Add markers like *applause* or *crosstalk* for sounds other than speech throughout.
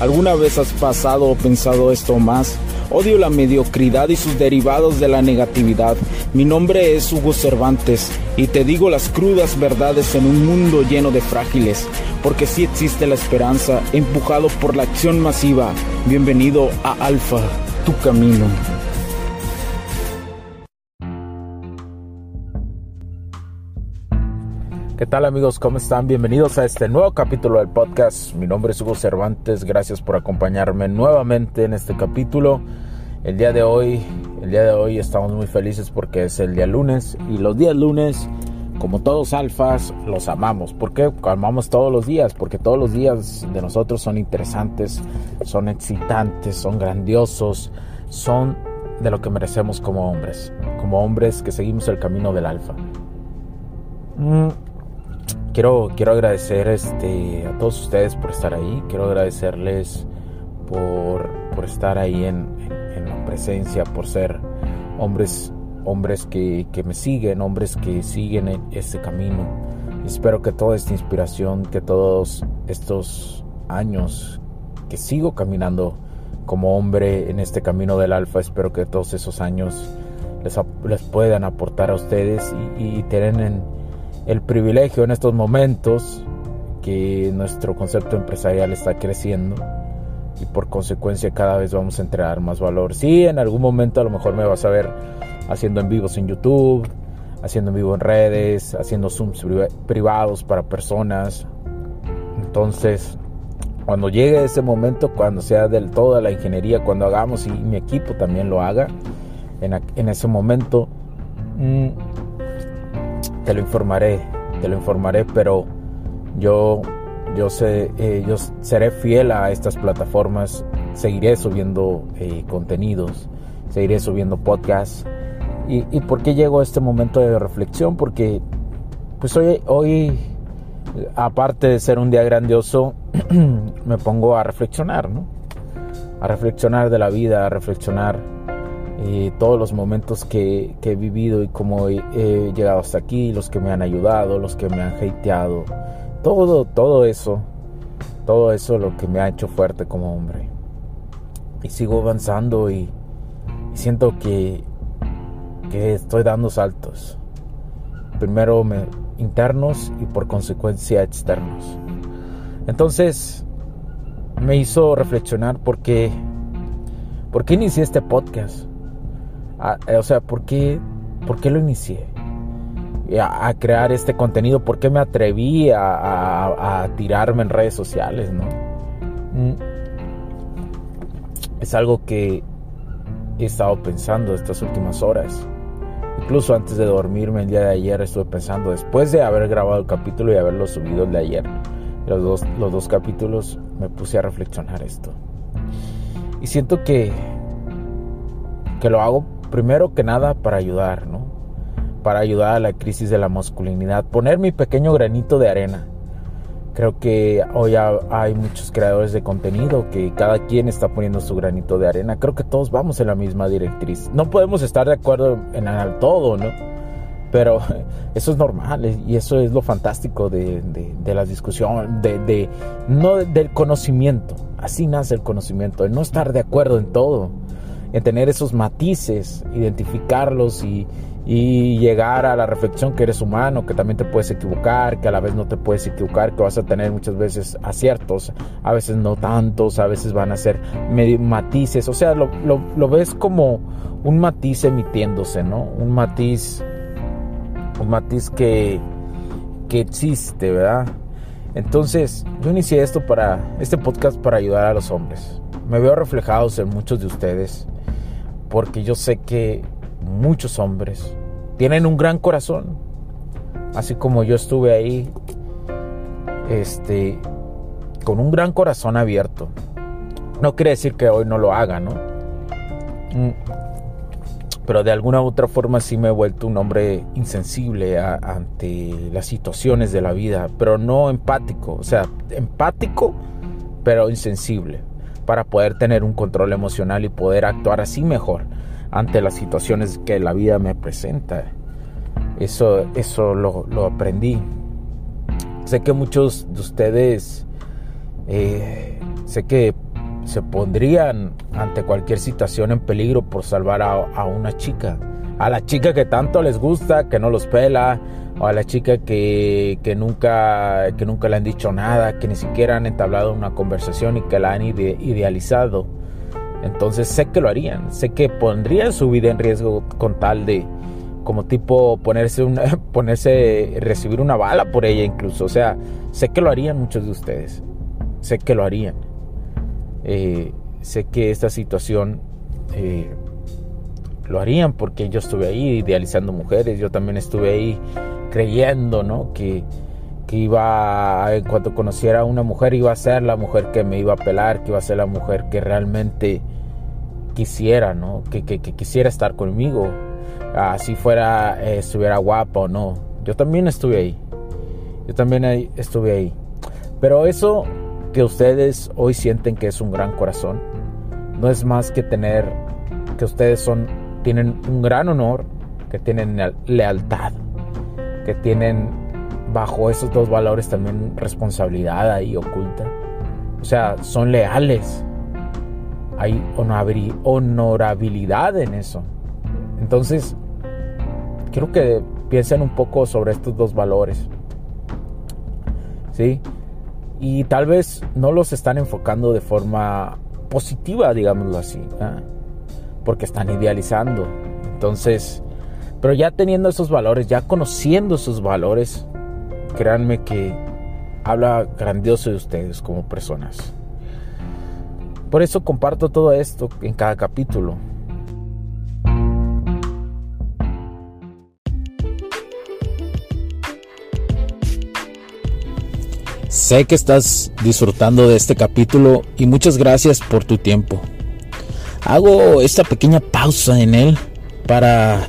¿Alguna vez has pasado o pensado esto más? Odio la mediocridad y sus derivados de la negatividad. Mi nombre es Hugo Cervantes y te digo las crudas verdades en un mundo lleno de frágiles, porque sí existe la esperanza, empujado por la acción masiva. Bienvenido a Alfa, tu camino. ¿Qué tal amigos? ¿Cómo están? Bienvenidos a este nuevo capítulo del podcast. Mi nombre es Hugo Cervantes. Gracias por acompañarme nuevamente en este capítulo. El día de hoy, el día de hoy estamos muy felices porque es el día lunes y los días lunes, como todos alfas, los amamos. ¿Por qué amamos todos los días? Porque todos los días de nosotros son interesantes, son excitantes, son grandiosos, son de lo que merecemos como hombres, como hombres que seguimos el camino del alfa. Mm, quiero, quiero agradecer este, a todos ustedes por estar ahí. Quiero agradecerles por, por estar ahí en, en, la presencia, por ser hombres, hombres que, que, me siguen, hombres que siguen en este camino. espero que toda esta inspiración, que todos estos años que sigo caminando como hombre en este camino del alfa, espero que todos esos años les, les puedan aportar a ustedes y, y tienen el privilegio en estos momentos que nuestro concepto empresarial está creciendo y por consecuencia cada vez vamos a entregar más valor. Sí, en algún momento a lo mejor me vas a ver haciendo en vivos en YouTube, haciendo en vivo en redes, haciendo zooms privados para personas. Entonces, cuando llegue ese momento, cuando sea del todo la ingeniería, cuando hagamos y mi equipo también lo haga, en, en ese momento mmm, te lo informaré, te lo informaré, pero yo, yo, sé, eh, yo seré fiel a estas plataformas, seguiré subiendo eh, contenidos, seguiré subiendo podcasts. ¿Y, ¿Y por qué llego a este momento de reflexión? Porque pues hoy, hoy aparte de ser un día grandioso, *clears throat* me pongo a reflexionar, ¿no? A reflexionar de la vida, a reflexionar eh, todos los momentos que, he vivido y cómo he, llegado hasta aquí, los que me han ayudado, los que me han hateado, todo, todo eso, todo eso lo que me ha hecho fuerte como hombre. Y sigo avanzando y, siento que, que estoy dando saltos. Primero me, internos y por consecuencia externos. Entonces me hizo reflexionar por qué, por qué inicié este podcast. A, o sea, ¿por qué, ¿por qué lo inicié? A, crear este contenido, ¿por qué me atreví a, a tirarme en redes sociales? ¿no? Es algo que he estado pensando estas últimas horas. Incluso antes de dormirme el día de ayer estuve pensando, después de haber grabado el capítulo y haberlo subido el de ayer, los dos, los dos capítulos, me puse a reflexionar esto. Y siento que, que lo hago primero que nada para ayudar, ¿no? Para ayudar a la crisis de la masculinidad, poner mi pequeño granito de arena. Creo que hoy hay muchos creadores de contenido que cada quien está poniendo su granito de arena. Creo que todos vamos en la misma directriz. No podemos estar de acuerdo en todo, ¿no? Pero *laughs* eso es normal y eso es lo fantástico de, las discusiones, de, de, no del conocimiento. Así nace el conocimiento, de no estar de acuerdo en todo, en tener esos matices, identificarlos y, llegar a la reflexión que eres humano, que también te puedes equivocar, que a la vez no te puedes equivocar, que vas a tener muchas veces aciertos, a veces no tantos, a veces van a ser matices, o sea, lo, lo, lo ves como un matiz emitiéndose, ¿no? Un matiz, un matiz que, que existe, ¿verdad? Entonces, yo inicié esto para, este podcast para ayudar a los hombres. Me veo reflejados en muchos de ustedes, porque yo sé que muchos hombres tienen un gran corazón, así como yo estuve ahí, este, con un gran corazón abierto. No quiere decir que hoy no lo haga, ¿no? pero de alguna u otra forma sí me he vuelto un hombre insensible ante las situaciones de la vida, pero no empático, o sea, empático, pero insensible, para poder tener un control emocional y poder actuar así mejor ante las situaciones que la vida me presenta. Eso, eso lo, aprendí. Sé que muchos de ustedes, eh, sé que se pondrían ante cualquier situación en peligro por salvar a, una chica. A la chica que tanto les gusta, que no los pela, o a la chica que, que, nunca, que nunca le han dicho nada, que ni siquiera han entablado una conversación y que la han idealizado. Entonces sé que lo harían, sé que pondrían su vida en riesgo con tal de, como tipo ponerse una, *laughs* ponerse, recibir una bala por ella incluso. O sea, sé que lo harían muchos de ustedes, sé que lo harían. Eh, sé que esta situación eh, lo harían porque yo estuve ahí idealizando mujeres, yo también estuve ahí creyendo, ¿no? Que, que iba, en cuanto conociera a una mujer, iba a ser la mujer que me iba a pelar, que iba a ser la mujer que realmente quisiera, ¿no? Que, que, quisiera estar conmigo, así fuera, eh, estuviera guapa o no. Yo también estuve ahí, yo también estuve ahí. Pero eso que ustedes hoy sienten que es un gran corazón, no es más que tener que ustedes son tienen un gran honor, que tienen lealtad, tienen bajo esos dos valores también responsabilidad ahí oculta. O sea, son leales. Hay honorabilidad en eso. Entonces, quiero que piensen un poco sobre estos dos valores. ¿Sí? y tal vez no los están enfocando de forma positiva, digámoslo así, porque están idealizando. Entonces, pero ya teniendo esos valores, ya conociendo esos valores, créanme que habla grandioso de ustedes como personas. Por eso comparto todo esto en cada capítulo, Sé que estás disfrutando de este capítulo y muchas gracias por tu tiempo. Hago esta pequeña pausa en él para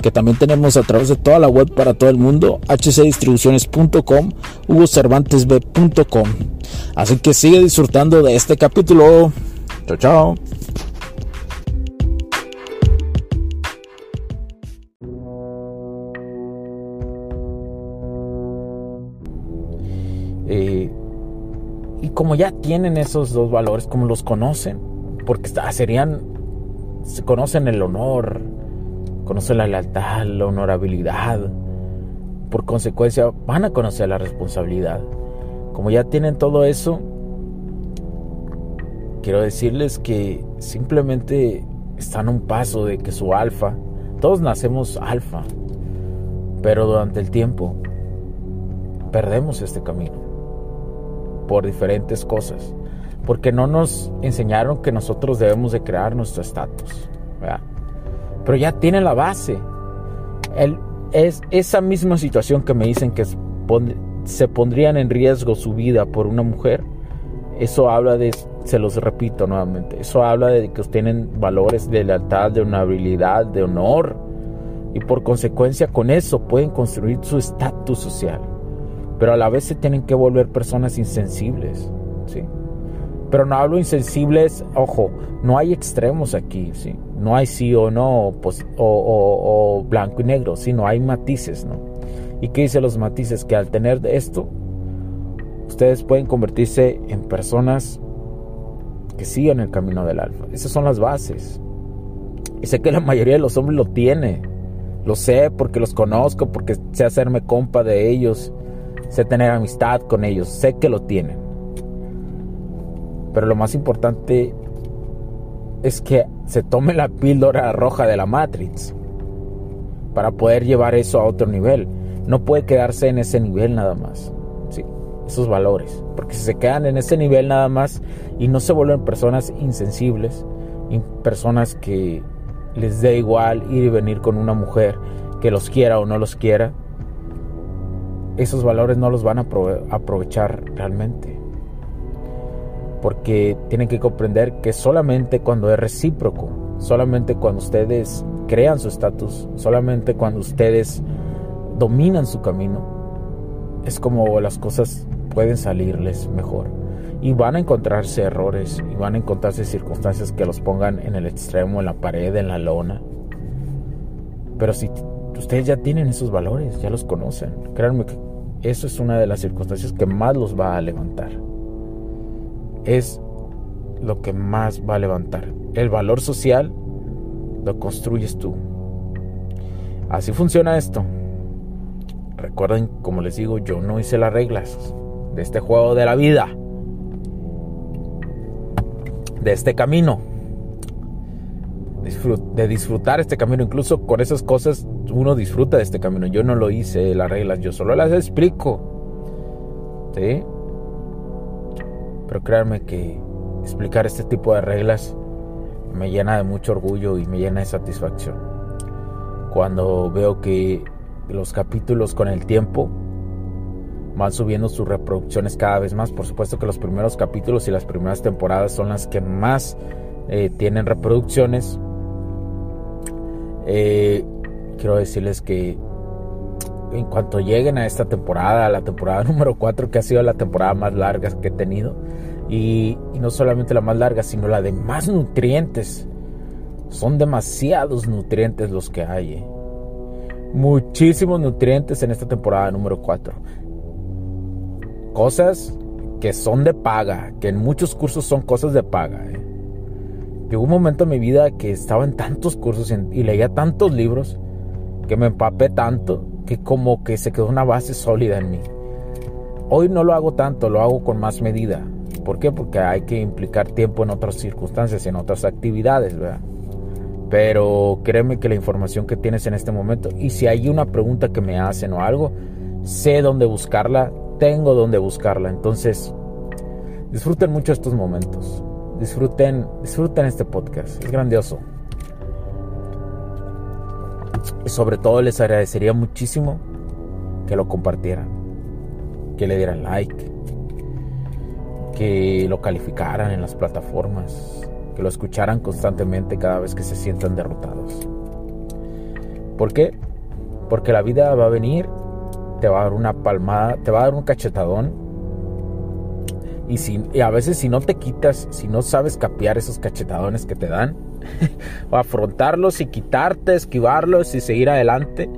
que también tenemos a través de toda la web para todo el mundo, hcdistribuciones.com, hugocervantesb.com. Así que sigue disfrutando de este capítulo. Chao, chao. Eh, y como ya tienen esos dos valores, como los conocen, porque serían, se conocen el honor, conocen la lealtad, la honorabilidad, por consecuencia van a conocer la responsabilidad. Como ya tienen todo eso, quiero decirles que simplemente están a un paso de que su alfa, todos nacemos alfa, pero durante el tiempo perdemos este camino por diferentes cosas, porque no nos enseñaron que nosotros debemos de crear nuestro estatus, pero ya tiene la base. El, es esa misma situación que me dicen que se pondrían en riesgo su vida por una mujer, eso habla de, se los repito nuevamente, eso habla de que tienen valores de lealtad, de honorabilidad, de honor, y por consecuencia con eso pueden construir su estatus social pero a la vez se tienen que volver personas insensibles, ¿sí? Pero no hablo insensibles, ojo, no hay extremos aquí, ¿sí? No hay sí o no, o, o, blanco y negro, sino hay matices, ¿no? ¿Y qué dice los matices? Que al tener esto, ustedes pueden convertirse en personas que sigan el camino del alfa. Esas son las bases. Y sé que la mayoría de los hombres lo tiene. Lo sé porque los conozco, porque sé hacerme compa de ellos sé tener amistad con ellos, sé que lo tienen. Pero lo más importante es que se tome la píldora roja de la Matrix para poder llevar eso a otro nivel. no puede quedarse en ese nivel nada más. ¿sí? Esos valores. Porque si se quedan en ese nivel nada más y no se vuelven personas insensibles, personas que les dé igual ir y venir con una mujer que los quiera o no los quiera, esos valores no los van a aprovechar realmente. Porque tienen que comprender que solamente cuando es recíproco, solamente cuando ustedes crean su estatus, solamente cuando ustedes dominan su camino, es como las cosas pueden salirles mejor. Y van a encontrarse errores y van a encontrarse circunstancias que los pongan en el extremo, en la pared, en la lona. Pero si ustedes ya tienen esos valores, ya los conocen, créanme que eso es una de las circunstancias que más los va a levantar. Es lo que más va a levantar. El valor social lo construyes tú. Así funciona esto. Recuerden, como les digo, yo no hice las reglas de este juego de la vida. De este camino. De disfrutar este camino. Incluso con esas cosas uno disfruta de este camino. Yo no lo hice las reglas, yo solo las explico. ¿Sí? Pero créanme que explicar este tipo de reglas me llena de mucho orgullo y me llena de satisfacción. Cuando veo que los capítulos con el tiempo van subiendo sus reproducciones cada vez más. Por supuesto que los primeros capítulos y las primeras temporadas son las que más eh, tienen reproducciones. Eh, quiero decirles que en cuanto lleguen a esta temporada, a la temporada *laughs* número 4, que ha sido la temporada más larga que he tenido, y, no solamente la más larga, sino la de más nutrientes. Son demasiados nutrientes los que hay. ¿eh? Muchísimos nutrientes en esta temporada número 4. Cosas que son de paga, que en muchos cursos son cosas de paga. ¿eh? Llegó un momento en mi vida que estaba en tantos cursos y leía tantos libros que me empapé tanto que como que se quedó una base sólida en mí. Hoy no lo hago tanto, lo hago con más medida. ¿Por qué? Porque hay que implicar tiempo en otras circunstancias, en otras actividades, ¿verdad? Pero créeme que la información que tienes en este momento, y si hay una pregunta que me hacen o algo, sé dónde buscarla, tengo dónde buscarla. Entonces, disfruten mucho estos momentos. Disfruten, disfruten este podcast. Es grandioso. Y sobre todo les agradecería muchísimo que lo compartieran, que le dieran like, que lo calificaran en las plataformas, que lo escucharan constantemente cada vez que se sientan derrotados. ¿Por qué? Porque la vida va a venir, te va a dar una palmada, te va a dar un cachetadón. Y, si, a veces si no te quitas, si no sabes capear esos cachetadones que te dan, *laughs* o afrontarlos y quitarte, esquivarlos y seguir adelante,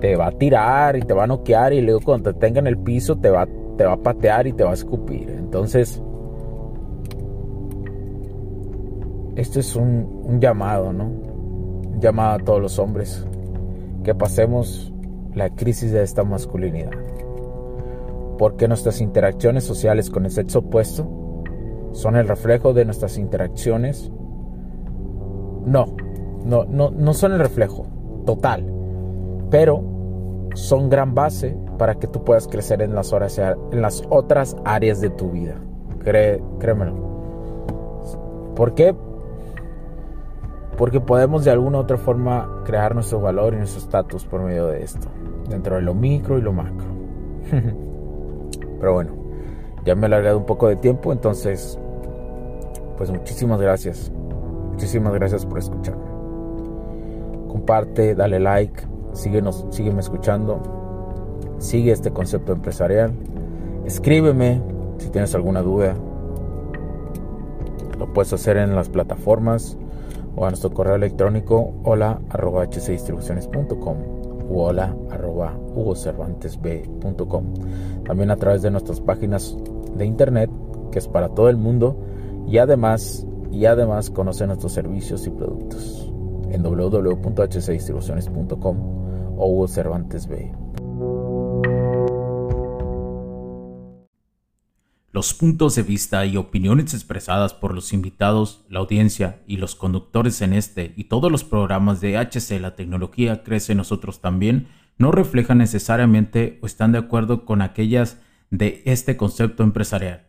te va a tirar y te va a noquear y luego cuando te tenga en el piso te va, te va a patear y te va a escupir. Entonces, esto es un, llamado, ¿no? Un llamado a todos los hombres que pasemos la crisis de esta masculinidad. Porque nuestras interacciones sociales con el sexo opuesto son el reflejo de nuestras interacciones. No, no, no, no son el reflejo total, pero son gran base para que tú puedas crecer en las, horas, en las otras áreas de tu vida. créemelo. ¿Por qué? Porque podemos de alguna u otra forma crear nuestro valor y nuestro estatus por medio de esto, dentro de lo micro y lo macro. *laughs* Pero bueno, ya me he alargado un poco de tiempo, entonces, pues muchísimas gracias. Muchísimas gracias por escucharme. Comparte, dale like, síguenos, sígueme escuchando sigue este concepto empresarial. Escríbeme si tienes alguna duda. Lo puedes hacer en las plataformas o a nuestro correo electrónico hola arroba hcdistribuciones.com o hola arroba hugocervantesb.com. También a través de nuestras páginas de internet que es para todo el mundo y además y además conoce nuestros servicios y productos en www.hcdistribuciones.com o Cervantes B. Los puntos de vista y opiniones expresadas por los invitados, la audiencia y los conductores en este y todos los programas de HC La Tecnología Crece Nosotros también no reflejan necesariamente o están de acuerdo con aquellas de este concepto empresarial,